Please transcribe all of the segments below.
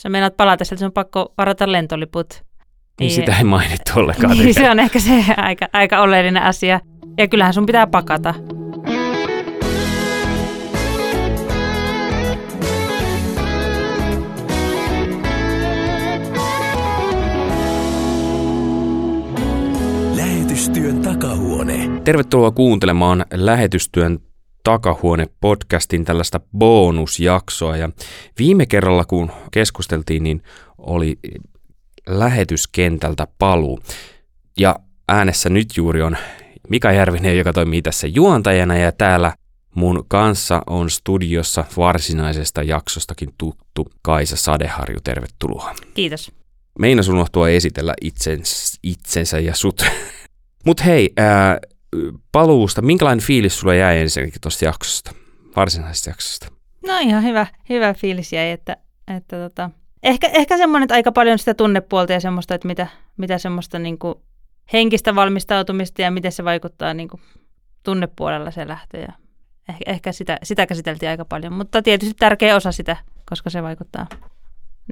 Jos sä meinaat palata sieltä, on pakko varata lentoliput. Niin sitä ei mainittu ollenkaan. Niin, se on ehkä se aika, aika oleellinen asia. Ja kyllähän sun pitää pakata. Lähetystyön takahuone. Tervetuloa kuuntelemaan Lähetystyön takahuone-podcastin tällaista bonusjaksoa. Ja viime kerralla, kun keskusteltiin, niin oli lähetyskentältä paluu. Ja äänessä nyt juuri on Mika Järvinen, joka toimii tässä juontajana, ja täällä mun kanssa on studiossa varsinaisesta jaksostakin tuttu Kaisa Sadeharju. Tervetuloa. Kiitos. Meinas unohtua esitellä itsens, itsensä ja sut. Mut hei, ää, paluusta, minkälainen fiilis sulla jäi ensinnäkin tuosta jaksosta, varsinaisesta jaksosta? No ihan hyvä, hyvä fiilis jäi, että, että tota, ehkä, ehkä semmoinen, että aika paljon sitä tunnepuolta ja semmoista, että mitä, mitä semmoista niin kuin henkistä valmistautumista ja miten se vaikuttaa niin kuin tunnepuolella se lähtö. Ja ehkä, ehkä sitä, sitä käsiteltiin aika paljon, mutta tietysti tärkeä osa sitä, koska se vaikuttaa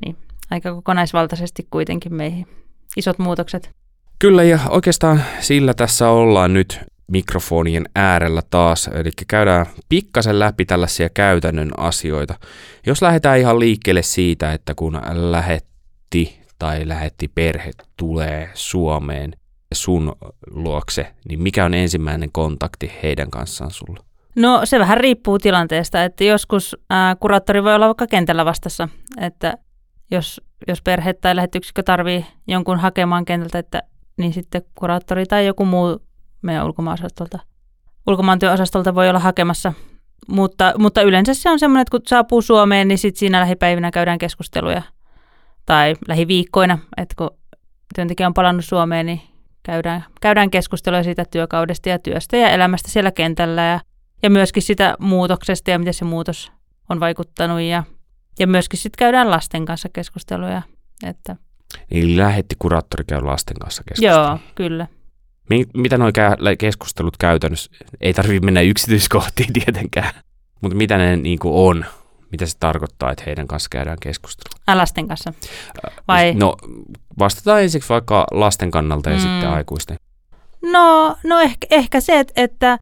niin, aika kokonaisvaltaisesti kuitenkin meihin. Isot muutokset. Kyllä ja oikeastaan sillä tässä ollaan nyt mikrofonien äärellä taas, eli käydään pikkasen läpi tällaisia käytännön asioita. Jos lähdetään ihan liikkeelle siitä, että kun lähetti tai lähetti perhe tulee Suomeen sun luokse, niin mikä on ensimmäinen kontakti heidän kanssaan sulla? No se vähän riippuu tilanteesta, että joskus ää, kuraattori voi olla vaikka kentällä vastassa, että jos, jos perhe tai lähetyksikkö tarvii jonkun hakemaan kentältä, että niin sitten kuraattori tai joku muu meidän ulkomaanosastolta, ulkomaantyöosastolta voi olla hakemassa. Mutta, mutta yleensä se on semmoinen, että kun saapuu Suomeen, niin sitten siinä lähipäivinä käydään keskusteluja. Tai lähiviikkoina, että kun työntekijä on palannut Suomeen, niin käydään, käydään keskustelua siitä työkaudesta ja työstä ja elämästä siellä kentällä ja, ja myöskin sitä muutoksesta ja miten se muutos on vaikuttanut ja, ja myöskin sitten käydään lasten kanssa keskusteluja. Että Eli lähetti kuraattori käy lasten kanssa keskustelua. Joo, kyllä. Mitä nuo keskustelut käytännössä, ei tarvitse mennä yksityiskohtiin tietenkään, mutta mitä ne niin kuin on, mitä se tarkoittaa, että heidän kanssa käydään keskustelua? Lasten kanssa? Vai? No, vastataan ensiksi vaikka lasten kannalta ja mm. sitten aikuisten. No, no ehkä, ehkä se, että, että,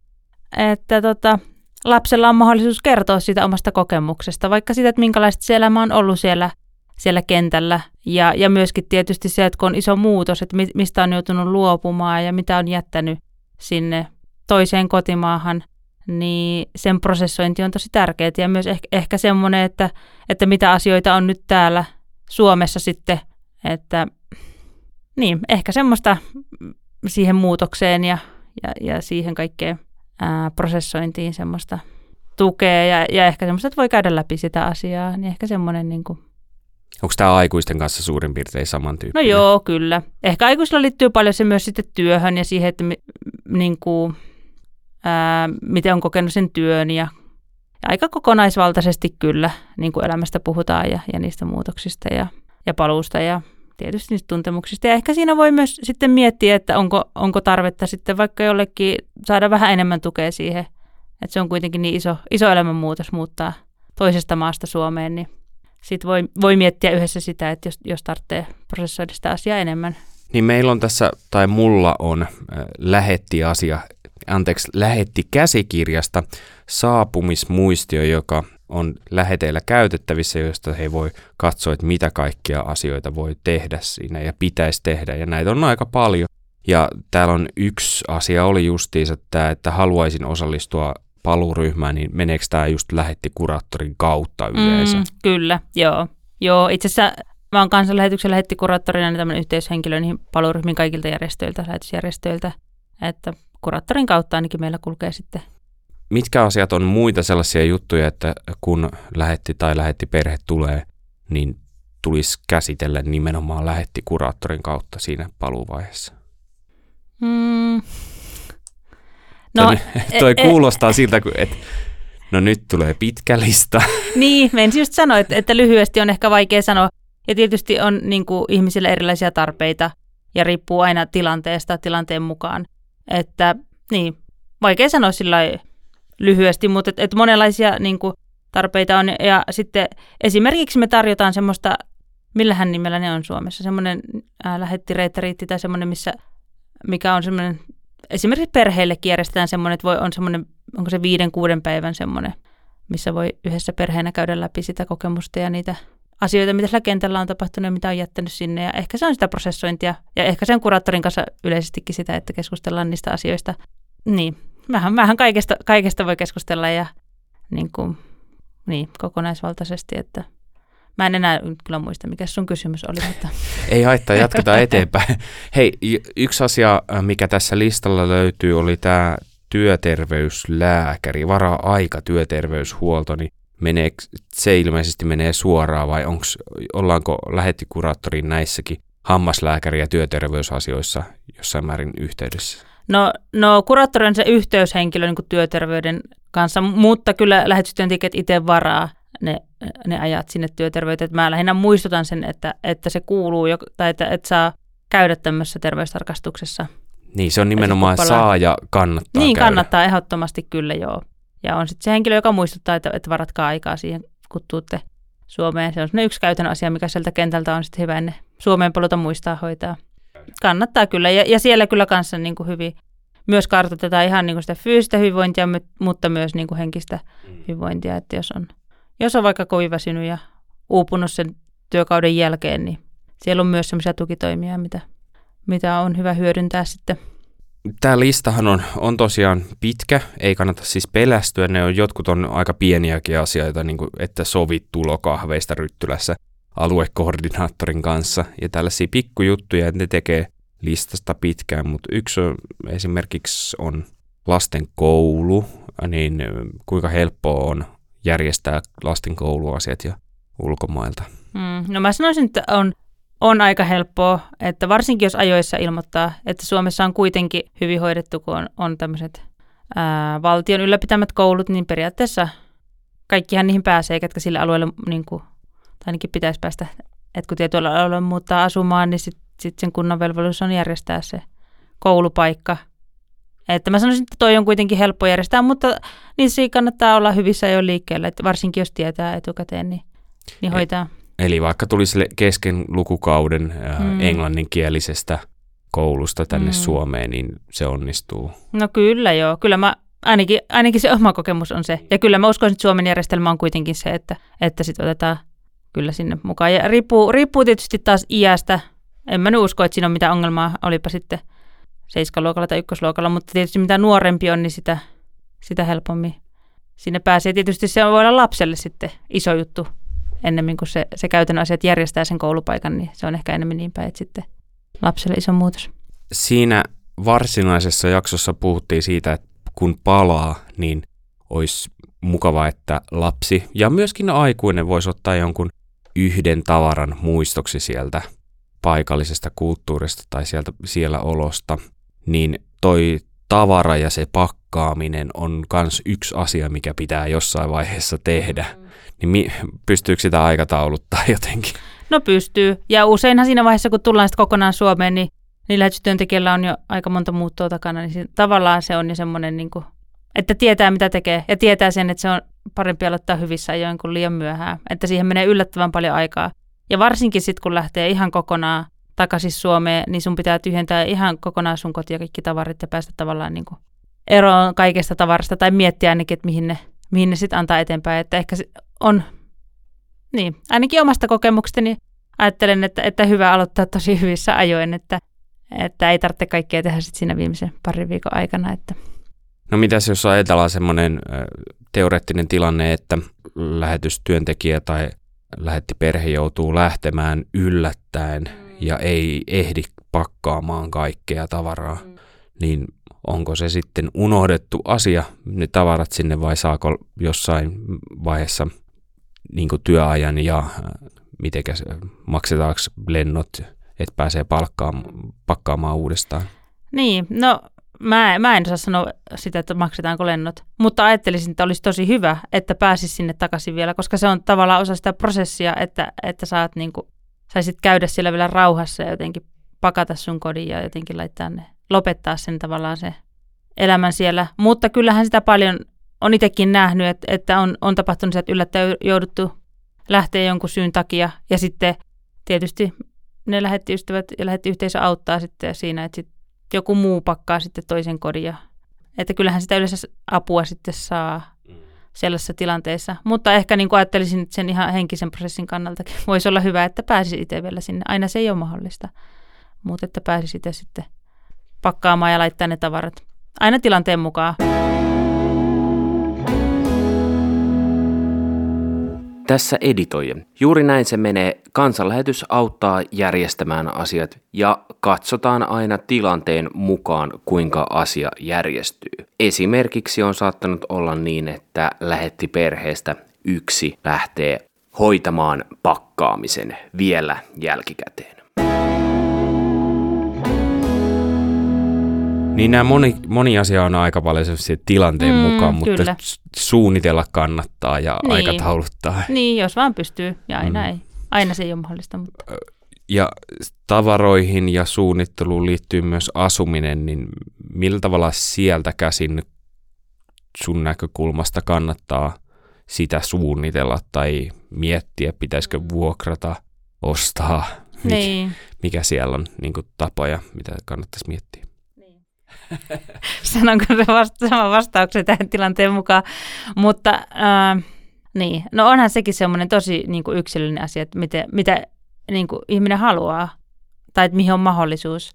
että tota, lapsella on mahdollisuus kertoa siitä omasta kokemuksesta, vaikka siitä, että minkälaista se elämä on ollut siellä – siellä kentällä. Ja, ja myöskin tietysti se, että kun on iso muutos, että mistä on joutunut luopumaan ja mitä on jättänyt sinne toiseen kotimaahan, niin sen prosessointi on tosi tärkeää. Ja myös ehkä, ehkä semmoinen, että, että mitä asioita on nyt täällä Suomessa sitten, että niin, ehkä semmoista siihen muutokseen ja, ja, ja siihen kaikkeen ää, prosessointiin semmoista tukea ja, ja ehkä semmoista, että voi käydä läpi sitä asiaa, niin ehkä semmoinen niin kuin Onko tämä aikuisten kanssa suurin piirtein samantyyppinen? No joo, kyllä. Ehkä aikuisilla liittyy paljon se myös sitten työhön ja siihen, että mi, niin kuin, ää, miten on kokenut sen työn ja, aika kokonaisvaltaisesti kyllä niin kuin elämästä puhutaan ja, ja niistä muutoksista ja, ja paluusta ja tietysti niistä tuntemuksista. Ja ehkä siinä voi myös sitten miettiä, että onko, onko tarvetta sitten vaikka jollekin saada vähän enemmän tukea siihen, että se on kuitenkin niin iso, iso elämänmuutos muuttaa toisesta maasta Suomeen, niin sitten voi, voi miettiä yhdessä sitä, että jos, jos tarvitsee prosessoida sitä asiaa enemmän. Niin meillä on tässä, tai mulla on äh, lähetti asia, anteeksi, lähetti käsikirjasta saapumismuistio, joka on läheteillä käytettävissä, joista he voi katsoa, että mitä kaikkia asioita voi tehdä siinä ja pitäisi tehdä. Ja näitä on aika paljon. Ja täällä on yksi asia oli justiinsa tämä, että haluaisin osallistua paluuryhmään, niin meneekö tämä just lähetti kuraattorin kautta yleensä? Mm, kyllä, joo. Joo, itse asiassa mä oon kansanlähetyksen lähetti kuraattorina niin tämmöinen yhteyshenkilö niihin paluuryhmiin kaikilta järjestöiltä, lähetysjärjestöiltä, että kuraattorin kautta ainakin meillä kulkee sitten. Mitkä asiat on muita sellaisia juttuja, että kun lähetti tai lähetti perhe tulee, niin tulisi käsitellä nimenomaan lähetti kuraattorin kautta siinä paluuvaiheessa? Mm, No, toi, toi e, kuulostaa e, siltä, että no nyt tulee pitkä lista. Niin, en just sanoa, että, että lyhyesti on ehkä vaikea sanoa. Ja tietysti on niin kuin, ihmisillä erilaisia tarpeita ja riippuu aina tilanteesta tilanteen mukaan. Että niin, vaikea sanoa sillä lyhyesti, mutta et, et monenlaisia niin kuin, tarpeita on. Ja sitten esimerkiksi me tarjotaan semmoista millähän nimellä ne on Suomessa. Semmoinen lähettireiteriitti tai semmoinen, missä, mikä on semmoinen, esimerkiksi perheille järjestetään semmoinen, että voi, on semmoinen, onko se viiden, kuuden päivän semmoinen, missä voi yhdessä perheenä käydä läpi sitä kokemusta ja niitä asioita, mitä sillä kentällä on tapahtunut ja mitä on jättänyt sinne. Ja ehkä se on sitä prosessointia ja ehkä sen kuraattorin kanssa yleisestikin sitä, että keskustellaan niistä asioista. Niin, vähän, vähän kaikesta, kaikesta voi keskustella ja niin kuin, niin, kokonaisvaltaisesti, että Mä en enää kyllä muista, mikä sun kysymys oli. Mutta. Ei haittaa, jatketaan eteenpäin. Hei, yksi asia, äh, mikä tässä listalla löytyy, oli tämä työterveyslääkäri, varaa-aika työterveyshuolto, niin menee, se ilmeisesti menee suoraan vai onks, ollaanko lähettikuraattorin näissäkin hammaslääkäri- ja työterveysasioissa jossain määrin yhteydessä? No, no kuraattori on se yhteyshenkilö niin työterveyden kanssa, mutta kyllä lähetystyöntekijät itse varaa ne, ne ajat sinne työterveyteen. Mä lähinnä muistutan sen, että, että se kuuluu, tai että, että saa käydä tämmöisessä terveystarkastuksessa. Niin, se on nimenomaan saa ja kannattaa Niin, käydä. kannattaa ehdottomasti kyllä, joo. Ja on sitten se henkilö, joka muistuttaa, että, että varatkaa aikaa siihen, kun tuutte Suomeen. Se on yksi käytännön asia, mikä sieltä kentältä on sitten hyvä ennen Suomeen paluta muistaa hoitaa. Kannattaa kyllä, ja, ja siellä kyllä kanssa niin kuin hyvin myös kartoitetaan ihan niin kuin sitä fyysistä hyvinvointia, mutta myös niin kuin henkistä mm. hyvinvointia, että jos on, jos on vaikka kovin väsynyt ja uupunut sen työkauden jälkeen, niin siellä on myös sellaisia tukitoimia, mitä, mitä on hyvä hyödyntää sitten. Tämä listahan on, on tosiaan pitkä, ei kannata siis pelästyä, ne on jotkut on aika pieniäkin asioita, niin kuin, että sovit tulokahveista Ryttylässä aluekoordinaattorin kanssa ja tällaisia pikkujuttuja, että ne tekee listasta pitkään, mutta yksi on, esimerkiksi on lasten koulu, niin kuinka helppoa on järjestää lasten kouluasiat ja ulkomailta? Mm, no mä sanoisin, että on, on aika helppoa, että varsinkin jos ajoissa ilmoittaa, että Suomessa on kuitenkin hyvin hoidettu, kun on, on tämmöiset valtion ylläpitämät koulut, niin periaatteessa kaikkihan niihin pääsee, ketkä sillä alueella, niin kuin, tai ainakin pitäisi päästä, että kun tietyllä alueella muuttaa asumaan, niin sitten sit sen kunnan velvollisuus on järjestää se koulupaikka. Että mä sanoisin, että toi on kuitenkin helppo järjestää, mutta niissä kannattaa olla hyvissä jo liikkeellä, että varsinkin jos tietää etukäteen, niin, niin e- hoitaa. Eli vaikka tulisi kesken lukukauden äh, mm. englanninkielisestä koulusta tänne mm. Suomeen, niin se onnistuu. No kyllä joo, kyllä mä ainakin, ainakin se oma kokemus on se. Ja kyllä mä uskon, että Suomen järjestelmä on kuitenkin se, että, että sit otetaan kyllä sinne mukaan. Ja riippuu, riippuu tietysti taas iästä, en mä nyt usko, että siinä on mitään ongelmaa, olipa sitten seiskaluokalla tai ykkösluokalla, mutta tietysti mitä nuorempi on, niin sitä, sitä helpommin sinne pääsee. Tietysti se voi olla lapselle sitten iso juttu ennemmin kuin se, se käytännön asiat järjestää sen koulupaikan, niin se on ehkä enemmän niin päin, että sitten lapselle iso muutos. Siinä varsinaisessa jaksossa puhuttiin siitä, että kun palaa, niin olisi mukava, että lapsi ja myöskin aikuinen voisi ottaa jonkun yhden tavaran muistoksi sieltä paikallisesta kulttuurista tai sieltä, siellä olosta, niin toi tavara ja se pakkaaminen on myös yksi asia, mikä pitää jossain vaiheessa tehdä. Mm. Niin mi- pystyykö sitä aikatauluttaa jotenkin? No pystyy. Ja useinhan siinä vaiheessa, kun tullaan sitten kokonaan Suomeen, niin, niin lähetystyöntekijällä on jo aika monta muuttoa takana. Niin tavallaan se on jo semmoinen, niin kuin, että tietää mitä tekee ja tietää sen, että se on parempi aloittaa hyvissä ajoin kuin liian myöhään. Että siihen menee yllättävän paljon aikaa. Ja varsinkin sitten, kun lähtee ihan kokonaan takaisin Suomeen, niin sun pitää tyhjentää ihan kokonaan sun koti ja kaikki tavarit ja päästä tavallaan niin kuin eroon kaikesta tavarasta tai miettiä ainakin, että mihin ne, mihin ne sitten antaa eteenpäin. Että ehkä on, niin, ainakin omasta kokemuksestani ajattelen, että, että hyvä aloittaa tosi hyvissä ajoin, että, että ei tarvitse kaikkea tehdä sitten siinä viimeisen parin viikon aikana. Että. No mitäs jos ajatellaan semmoinen teoreettinen tilanne, että lähetystyöntekijä tai lähetti perhe joutuu lähtemään yllättäen. Ja ei ehdi pakkaamaan kaikkea tavaraa, mm. niin onko se sitten unohdettu asia, ne tavarat sinne vai saako jossain vaiheessa niin työajan ja äh, mitenkäs, maksetaanko lennot, että pääsee palkkaamaan, pakkaamaan uudestaan? Niin, no Mä, mä en saa sanoa sitä, että maksetaanko lennot, mutta ajattelisin, että olisi tosi hyvä, että pääsisi sinne takaisin vielä, koska se on tavallaan osa sitä prosessia, että, että saat niin kuin, saisit käydä siellä vielä rauhassa ja jotenkin pakata sun kodin ja jotenkin laittaa ne, lopettaa sen tavallaan se elämän siellä. Mutta kyllähän sitä paljon on itsekin nähnyt, että, että on, on tapahtunut se, että yllättäen jouduttu lähteä jonkun syyn takia ja sitten tietysti ne lähettiystävät ja lähettiyhteisö auttaa sitten siinä, että sit joku muu pakkaa sitten toisen kodin. Ja, että kyllähän sitä yleensä apua sitten saa sellaisessa tilanteessa. Mutta ehkä niin kuin ajattelisin että sen ihan henkisen prosessin kannaltakin voisi olla hyvä, että pääsisi itse vielä sinne. Aina se ei ole mahdollista, mutta että pääsisi itse sitten pakkaamaan ja laittaa ne tavarat. Aina tilanteen mukaan. Tässä editoija. Juuri näin se menee. Kansanlähetys auttaa järjestämään asiat ja katsotaan aina tilanteen mukaan, kuinka asia järjestyy. Esimerkiksi on saattanut olla niin, että lähetti perheestä yksi lähtee hoitamaan pakkaamisen vielä jälkikäteen. Niin nämä moni, moni asia on aika paljon tilanteen mm, mukaan, mutta kyllä. suunnitella kannattaa ja niin. aikatauluttaa. Niin, jos vaan pystyy ja aina mm. ei. Aina se ei ole mahdollista. Mutta. Ja tavaroihin ja suunnitteluun liittyy myös asuminen, niin millä tavalla sieltä käsin sun näkökulmasta kannattaa sitä suunnitella tai miettiä, pitäisikö vuokrata, ostaa, niin. mikä siellä on niin tapoja, mitä kannattaisi miettiä. sanonko se vasta, sama vastauksen tähän tilanteen mukaan. Mutta äh, niin, no onhan sekin semmoinen tosi niin kuin yksilöllinen asia, että miten, mitä niin kuin ihminen haluaa tai että mihin on mahdollisuus.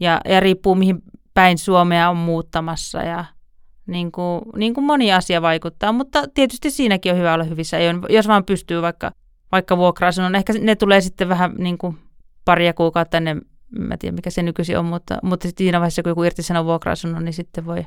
Ja, ja riippuu mihin päin Suomea on muuttamassa ja niin kuin, niin kuin moni asia vaikuttaa, mutta tietysti siinäkin on hyvä olla hyvissä jos vaan pystyy vaikka, vaikka vuokra-asunnon. Ehkä ne tulee sitten vähän niin kuin paria kuukautta ennen mä tiedän mikä se nykyisin on, mutta, mutta siinä vaiheessa, kun joku irtisanoo vuokra-asunnon, niin sitten voi,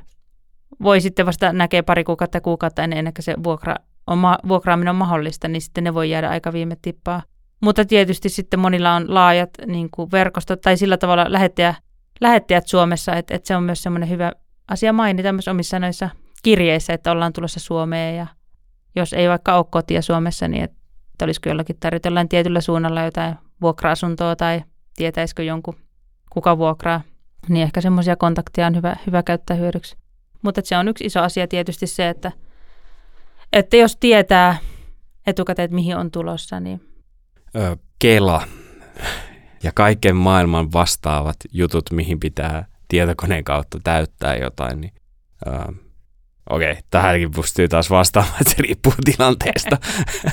voi sitten vasta näkee pari kuukautta kuukautta ennen, ennen kuin se vuokra on, vuokraaminen on mahdollista, niin sitten ne voi jäädä aika viime tippaa. Mutta tietysti sitten monilla on laajat niin kuin verkostot tai sillä tavalla lähettäjä, lähettäjät Suomessa, että, että se on myös semmoinen hyvä asia mainita myös omissa noissa kirjeissä, että ollaan tulossa Suomeen ja jos ei vaikka ole kotia Suomessa, niin että olisiko jollakin tarjota tietyllä suunnalla jotain vuokra-asuntoa tai tietäisikö jonkun, kuka vuokraa, niin ehkä semmoisia kontakteja on hyvä, hyvä käyttää hyödyksi. Mutta se on yksi iso asia tietysti se, että, että jos tietää etukäteen, että mihin on tulossa, niin... Ö, Kela ja kaiken maailman vastaavat jutut, mihin pitää tietokoneen kautta täyttää jotain, niin ö, Okei, okay, tähänkin pystyy taas vastaamaan, että se riippuu tilanteesta.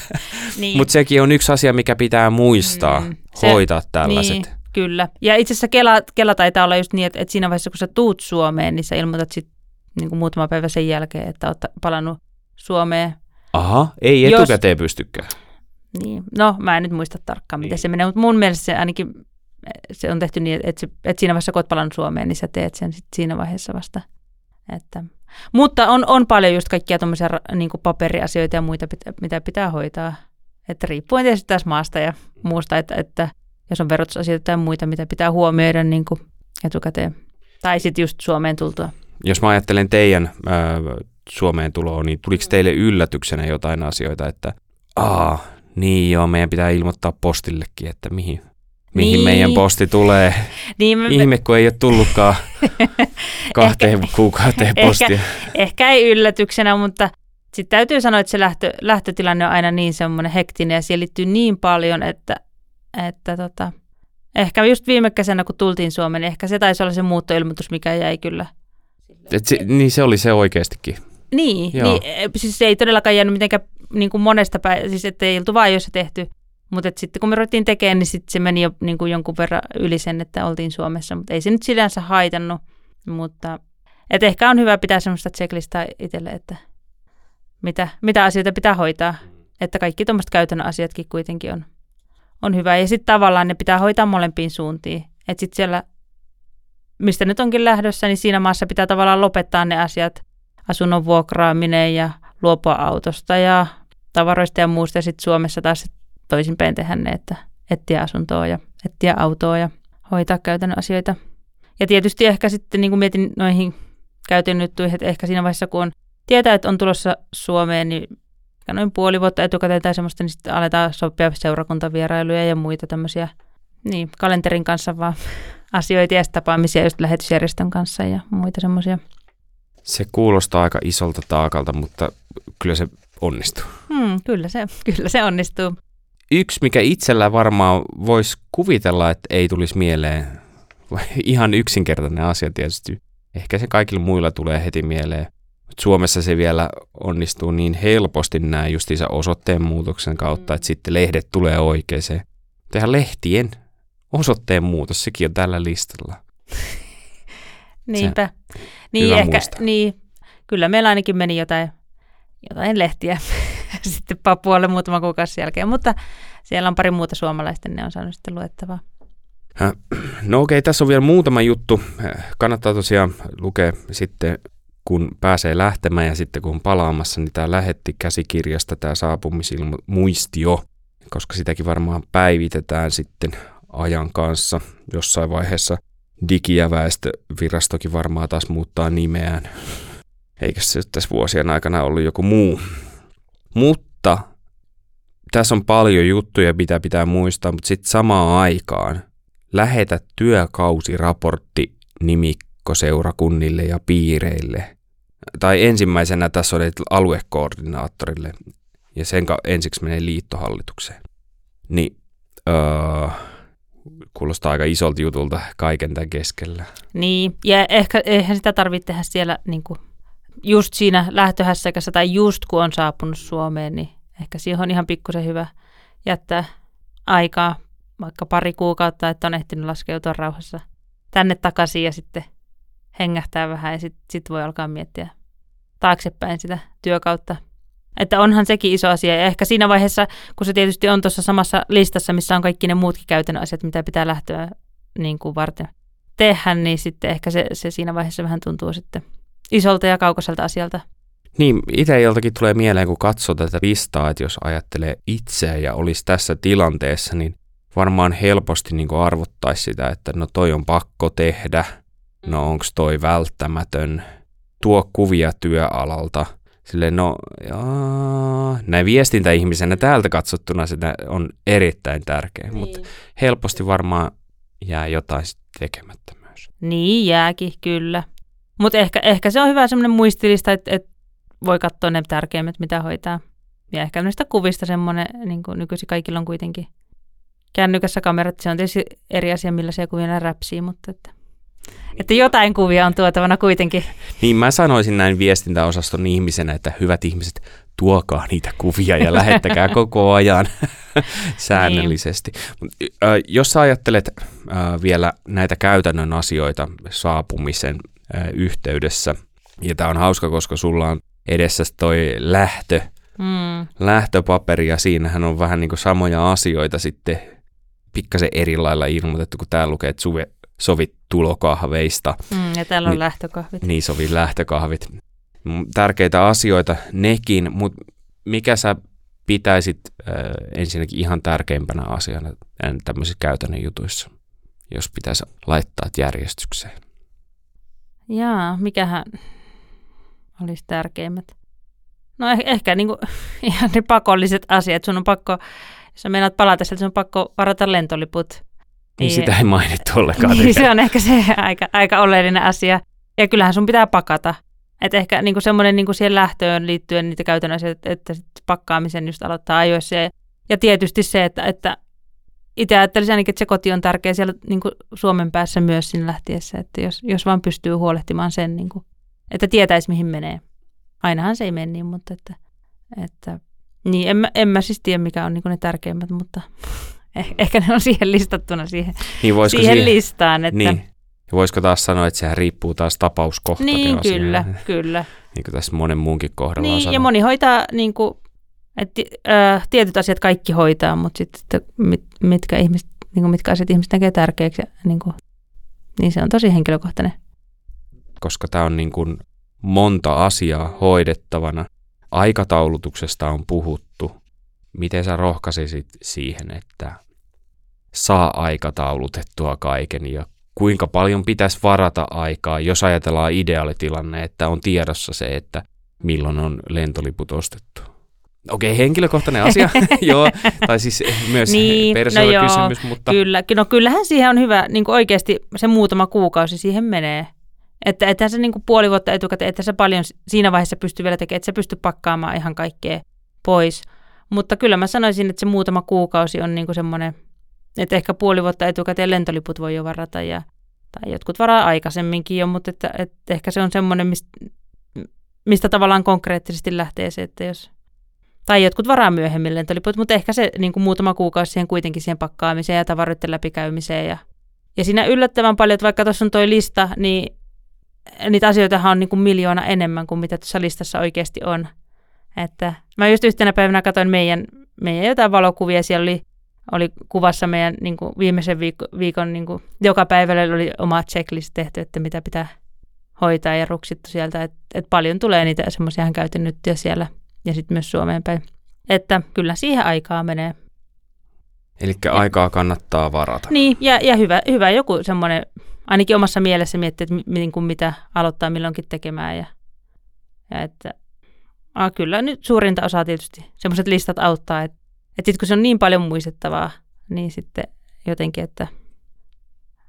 niin. Mutta sekin on yksi asia, mikä pitää muistaa, mm, se, hoitaa tällaiset. Niin, kyllä. Ja itse asiassa Kela, Kela taitaa olla just niin, että, että siinä vaiheessa, kun sä tuut Suomeen, niin sä ilmoitat sitten niin kuin muutama päivä sen jälkeen, että oot palannut Suomeen. Aha, ei etukäteen Jos, pystykään. Niin, no mä en nyt muista tarkkaan, miten niin. se menee, mutta mun mielestä se ainakin se on tehty niin, että, se, että siinä vaiheessa, kun oot palannut Suomeen, niin sä teet sen sit siinä vaiheessa vasta. Että mutta on, on paljon just kaikkia tuommoisia niin paperiasioita ja muita, mitä pitää hoitaa. Että riippuen tietysti tässä maasta ja muusta, että, että jos on verotusasioita tai muita, mitä pitää huomioida niin kuin etukäteen. Tai sitten just Suomeen tultua. Jos mä ajattelen teidän ää, Suomeen tuloa, niin tuliko teille yllätyksenä jotain asioita, että aa, niin joo, meidän pitää ilmoittaa postillekin, että mihin, mihin niin. meidän posti tulee. Niin, me... Ihme, kun ei ole tullutkaan kahteen ehkä, kuukauteen postia. Ehkä, ehkä ei yllätyksenä, mutta sitten täytyy sanoa, että se lähtö, lähtötilanne on aina niin semmoinen hektinen ja siihen liittyy niin paljon, että, että tota, ehkä just viime kesänä, kun tultiin Suomeen, niin ehkä se taisi olla se muuttoilmoitus, mikä jäi kyllä. Et se, niin se oli se oikeastikin. Niin, niin siis se ei todellakaan jäänyt mitenkään niin kuin monesta päivästä, siis ettei iltu vaan jos se tehty mutta sitten kun me ruvettiin tekemään, niin sit se meni jo niin kuin jonkun verran yli sen, että oltiin Suomessa. Mutta ei se nyt sinänsä haitannut. Mutta et ehkä on hyvä pitää semmoista checklistaa itselle, että mitä, mitä asioita pitää hoitaa. Että kaikki tuommoiset käytännön asiatkin kuitenkin on, on hyvä. Ja sitten tavallaan ne pitää hoitaa molempiin suuntiin. Että sitten siellä, mistä nyt onkin lähdössä, niin siinä maassa pitää tavallaan lopettaa ne asiat. Asunnon vuokraaminen ja luopua autosta ja tavaroista ja muusta. Ja sitten Suomessa taas toisinpäin tehdä ne, että etsiä asuntoa ja etsiä autoa ja hoitaa käytännön asioita. Ja tietysti ehkä sitten niin kuin mietin noihin käytännön juttuihin, että ehkä siinä vaiheessa, kun on, tietää, että on tulossa Suomeen, niin noin puoli vuotta etukäteen tai semmoista, niin sitten aletaan sopia seurakuntavierailuja ja muita tämmöisiä niin, kalenterin kanssa vaan asioita ja tapaamisia just lähetysjärjestön kanssa ja muita semmoisia. Se kuulostaa aika isolta taakalta, mutta kyllä se onnistuu. Hmm, kyllä, se, kyllä se onnistuu yksi, mikä itsellä varmaan voisi kuvitella, että ei tulisi mieleen, ihan yksinkertainen asia tietysti. Ehkä se kaikilla muilla tulee heti mieleen. Suomessa se vielä onnistuu niin helposti näin justiinsa osoitteen muutoksen kautta, mm. että sitten lehdet tulee oikeeseen. Tehdään lehtien osoitteen muutos, sekin on tällä listalla. Niinpä. niin, ehkä, niin, kyllä meillä ainakin meni jotain, jotain lehtiä sitten Papualle muutama kuukausi jälkeen, mutta siellä on pari muuta suomalaista, niin ne on saanut sitten luettavaa. No okei, okay, tässä on vielä muutama juttu. Kannattaa tosiaan lukea sitten, kun pääsee lähtemään ja sitten kun on palaamassa, niin tämä lähetti käsikirjasta tämä saapumisilmuistio, koska sitäkin varmaan päivitetään sitten ajan kanssa jossain vaiheessa. Digi- ja väestövirastokin varmaan taas muuttaa nimeään. Eikä se tässä vuosien aikana ollut joku muu. Mutta tässä on paljon juttuja, mitä pitää muistaa, mutta sitten samaan aikaan lähetä työkausiraportti nimikkoseurakunnille ja piireille. Tai ensimmäisenä tässä oli aluekoordinaattorille ja sen ensiksi menee liittohallitukseen. Niin öö, kuulostaa aika isolta jutulta kaiken tämän keskellä. Niin, ja ehkä eihän sitä tarvitse tehdä siellä niin kuin just siinä lähtöhässäkässä tai just kun on saapunut Suomeen, niin ehkä siihen on ihan pikkusen hyvä jättää aikaa, vaikka pari kuukautta, että on ehtinyt laskeutua rauhassa tänne takaisin ja sitten hengähtää vähän ja sitten sit voi alkaa miettiä taaksepäin sitä työkautta. Että onhan sekin iso asia ja ehkä siinä vaiheessa, kun se tietysti on tuossa samassa listassa, missä on kaikki ne muutkin käytännön asiat, mitä pitää lähteä niin kuin varten tehdä, niin sitten ehkä se, se siinä vaiheessa vähän tuntuu sitten isolta ja kaukaiselta asialta. Niin, itse joltakin tulee mieleen, kun katsoo tätä listaa, että jos ajattelee itseä ja olisi tässä tilanteessa, niin varmaan helposti niin arvottaisi sitä, että no toi on pakko tehdä, no onko toi välttämätön, tuo kuvia työalalta. Sille no, jaa, näin viestintäihmisenä täältä katsottuna sitä on erittäin tärkeä, niin. mutta helposti varmaan jää jotain tekemättä myös. Niin jääkin, kyllä. Mutta ehkä, ehkä se on hyvä semmoinen muistilista, että, että voi katsoa ne tärkeimmät, mitä hoitaa. Ja ehkä näistä kuvista semmoinen, niin kuin nykyisin kaikilla on kuitenkin kännykässä kamerat. Se on tietysti eri asia, millaisia kuvia ne räpsii, mutta että, että jotain kuvia on tuotavana kuitenkin. Niin mä sanoisin näin viestintäosaston ihmisenä, että hyvät ihmiset, tuokaa niitä kuvia ja lähettäkää koko ajan säännöllisesti. Niin. Jos sä ajattelet vielä näitä käytännön asioita saapumisen yhteydessä. Ja tämä on hauska, koska sulla on edessä toi lähtö, mm. lähtöpaperi ja siinähän on vähän niin kuin samoja asioita sitten pikkasen eri lailla ilmoitettu, kun täällä lukee, että suve, sovit tulokahveista. Mm, ja täällä on niin, lähtökahvit. Niin, sovi lähtökahvit. Tärkeitä asioita nekin, mutta mikä sä pitäisit äh, ensinnäkin ihan tärkeimpänä asiana tämmöisissä käytännön jutuissa, jos pitäisi laittaa järjestykseen? Jaa, mikähän olisi tärkeimmät? No eh- ehkä niin kuin, ihan ne pakolliset asiat. Sun on pakko, jos sä meinaat palata sieltä, sun on pakko varata lentoliput. Niin, niin sitä ei mainittu ollenkaan. Niin, se on ehkä se aika, aika oleellinen asia. Ja kyllähän sun pitää pakata. Että ehkä niin kuin semmoinen niin kuin siihen lähtöön liittyen niitä käytännön asioita, että, että pakkaamisen just aloittaa ajoissa. Ja, ja tietysti se, että, että itse ajattelisin ainakin, että se koti on tärkeä siellä niin kuin Suomen päässä myös sinne lähtiessä, että jos, jos vaan pystyy huolehtimaan sen, niin kuin, että tietäisi mihin menee. Ainahan se ei mene niin, mutta että, että niin en mä, en mä siis tiedä, mikä on niin ne tärkeimmät, mutta eh, ehkä ne on siihen listattuna siihen, niin siihen, siihen listaan. Että, niin. Ja voisiko taas sanoa, että sehän riippuu taas tapauskohtaisesti. Niin, kyllä, kyllä. Niin kuin tässä monen muunkin kohdalla Niin, ja moni hoitaa niin kuin, että, äh, tietyt asiat kaikki hoitaa, mutta sitten mit, mitkä, ihmiset, niin mitkä asiat ihmiset näkee tärkeäksi, niin, kuin, niin se on tosi henkilökohtainen. Koska tämä on niin kuin monta asiaa hoidettavana. Aikataulutuksesta on puhuttu. Miten sä rohkaisisit siihen, että saa aikataulutettua kaiken ja kuinka paljon pitäisi varata aikaa, jos ajatellaan ideaalitilanne, että on tiedossa se, että milloin on lentoliput ostettu? Okei, okay, henkilökohtainen asia, joo, tai siis myös niin, no mutta... Kyllä, no kyllähän siihen on hyvä, niin oikeasti se muutama kuukausi siihen menee. Että ethän se niin puoli vuotta etukäteen, että se paljon siinä vaiheessa pystyy vielä tekemään, että se pystyy pakkaamaan ihan kaikkea pois. Mutta kyllä mä sanoisin, että se muutama kuukausi on niin semmoinen, että ehkä puoli vuotta etukäteen lentoliput voi jo varata ja, tai jotkut varaa aikaisemminkin jo, mutta että, että ehkä se on semmoinen, mistä, mistä tavallaan konkreettisesti lähtee se, että jos, tai jotkut varaa myöhemmin lentoliput, mutta ehkä se niin kuin muutama kuukausi siihen kuitenkin siihen pakkaamiseen ja tavaroiden läpikäymiseen. Ja, ja siinä yllättävän paljon, että vaikka tuossa on toi lista, niin niitä asioita on niin kuin miljoona enemmän kuin mitä tuossa listassa oikeasti on. Että mä just yhtenä päivänä katsoin meidän, meidän jotain valokuvia, siellä oli, oli kuvassa meidän niin kuin viimeisen viikon, viikon niin kuin, joka päivällä oli oma checklist tehty, että mitä pitää hoitaa ja ruksittu sieltä, että, että paljon tulee niitä semmoisia käyty nyt siellä ja sitten myös Suomeen päin. Että kyllä siihen aikaa menee. Eli aikaa kannattaa varata. Niin, ja, ja hyvä, hyvä joku semmoinen, ainakin omassa mielessä miettiä, että niin kuin mitä aloittaa milloinkin tekemään. Ja, ja että a, kyllä nyt suurinta osaa tietysti semmoiset listat auttaa, että, että sitten kun se on niin paljon muistettavaa, niin sitten jotenkin, että,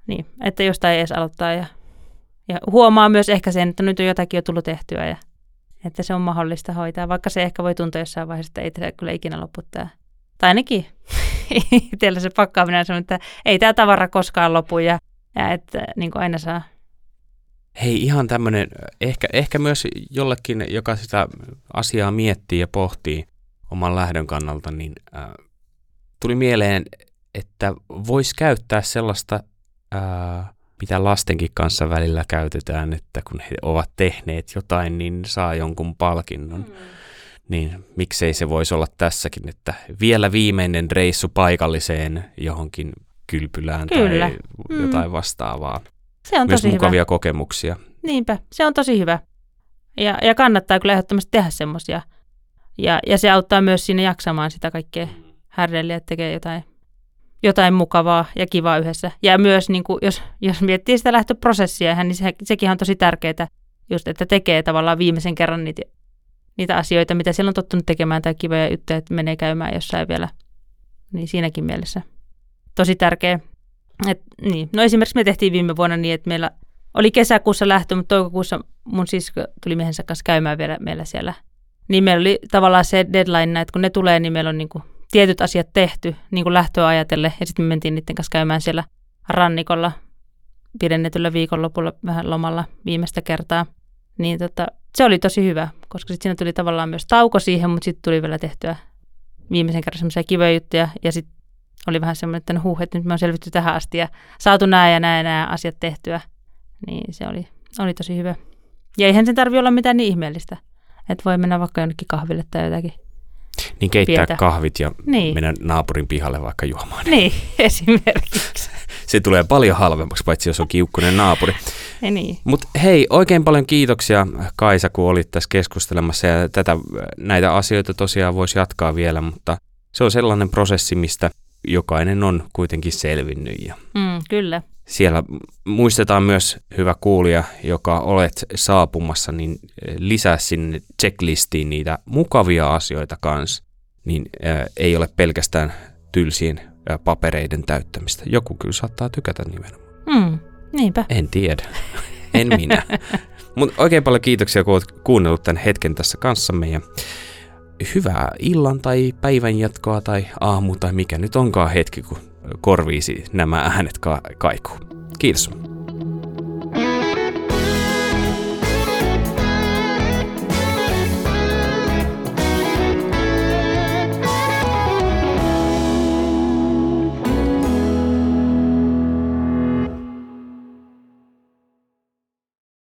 niin, että jostain ei edes aloittaa ja, ja huomaa myös ehkä sen, että nyt on jotakin jo tullut tehtyä ja että se on mahdollista hoitaa, vaikka se ehkä voi tuntua jossain vaiheessa, että ei tämä kyllä ikinä lopu tämä. Tai ainakin itsellä se pakkaaminen on, että ei tämä tavara koskaan lopu ja, ja että niin kuin aina saa. Hei, ihan tämmöinen, ehkä, ehkä myös jollekin, joka sitä asiaa miettii ja pohtii oman lähdön kannalta, niin äh, tuli mieleen, että voisi käyttää sellaista äh, mitä lastenkin kanssa välillä käytetään, että kun he ovat tehneet jotain, niin saa jonkun palkinnon. Mm. Niin miksei se voisi olla tässäkin, että vielä viimeinen reissu paikalliseen johonkin kylpylään Kyllä. tai mm. jotain vastaavaa. Se on Myös tosi mukavia hyvä. kokemuksia. Niinpä, se on tosi hyvä. Ja, ja kannattaa kyllä ehdottomasti tehdä semmoisia. Ja, ja se auttaa myös siinä jaksamaan sitä kaikkea härdeliä, että tekee jotain jotain mukavaa ja kivaa yhdessä. Ja myös, niin kuin, jos, jos miettii sitä lähtöprosessia, niin se, sekin on tosi tärkeää, just, että tekee tavallaan viimeisen kerran niitä, niitä asioita, mitä siellä on tottunut tekemään, tai kivoja juttuja, että menee käymään jossain vielä. Niin siinäkin mielessä tosi tärkeä. Et, niin. No esimerkiksi me tehtiin viime vuonna niin, että meillä oli kesäkuussa lähtö, mutta toukokuussa mun sisko tuli miehensä kanssa käymään vielä meillä siellä. Niin meillä oli tavallaan se deadline, että kun ne tulee, niin meillä on niin kuin tietyt asiat tehty niin kuin lähtöä ajatelle. Ja sitten me mentiin niiden kanssa käymään siellä rannikolla pidennetyllä viikonlopulla vähän lomalla viimeistä kertaa. Niin tota, se oli tosi hyvä, koska sitten siinä tuli tavallaan myös tauko siihen, mutta sitten tuli vielä tehtyä viimeisen kerran semmoisia kivoja juttuja. Ja sitten oli vähän semmoinen, että no huh, että nyt me on selvitty tähän asti ja saatu nämä ja nämä, nämä asiat tehtyä. Niin se oli, oli tosi hyvä. Ja eihän sen tarvi olla mitään niin ihmeellistä. Että voi mennä vaikka jonnekin kahville tai jotakin niin keittää pientä. kahvit ja niin. mennä naapurin pihalle vaikka juomaan. Niin, esimerkiksi. Se tulee paljon halvemmaksi, paitsi jos on kiukkunen naapuri. niin. Mutta hei, oikein paljon kiitoksia Kaisa, kun olit tässä keskustelemassa ja tätä, näitä asioita tosiaan voisi jatkaa vielä, mutta se on sellainen prosessi, mistä jokainen on kuitenkin selvinnyt. Ja mm, kyllä. Siellä muistetaan myös, hyvä kuulija, joka olet saapumassa, niin lisää sinne checklistiin niitä mukavia asioita kanssa, niin ää, ei ole pelkästään tylsien ää, papereiden täyttämistä. Joku kyllä saattaa tykätä nimenomaan. Mm, niinpä. En tiedä. En minä. Mutta oikein paljon kiitoksia, kun olet kuunnellut tämän hetken tässä kanssamme ja hyvää illan tai päivän jatkoa tai aamu tai mikä nyt onkaan hetki, kun korviisi nämä äänet ka- kaikuu. Kiitos.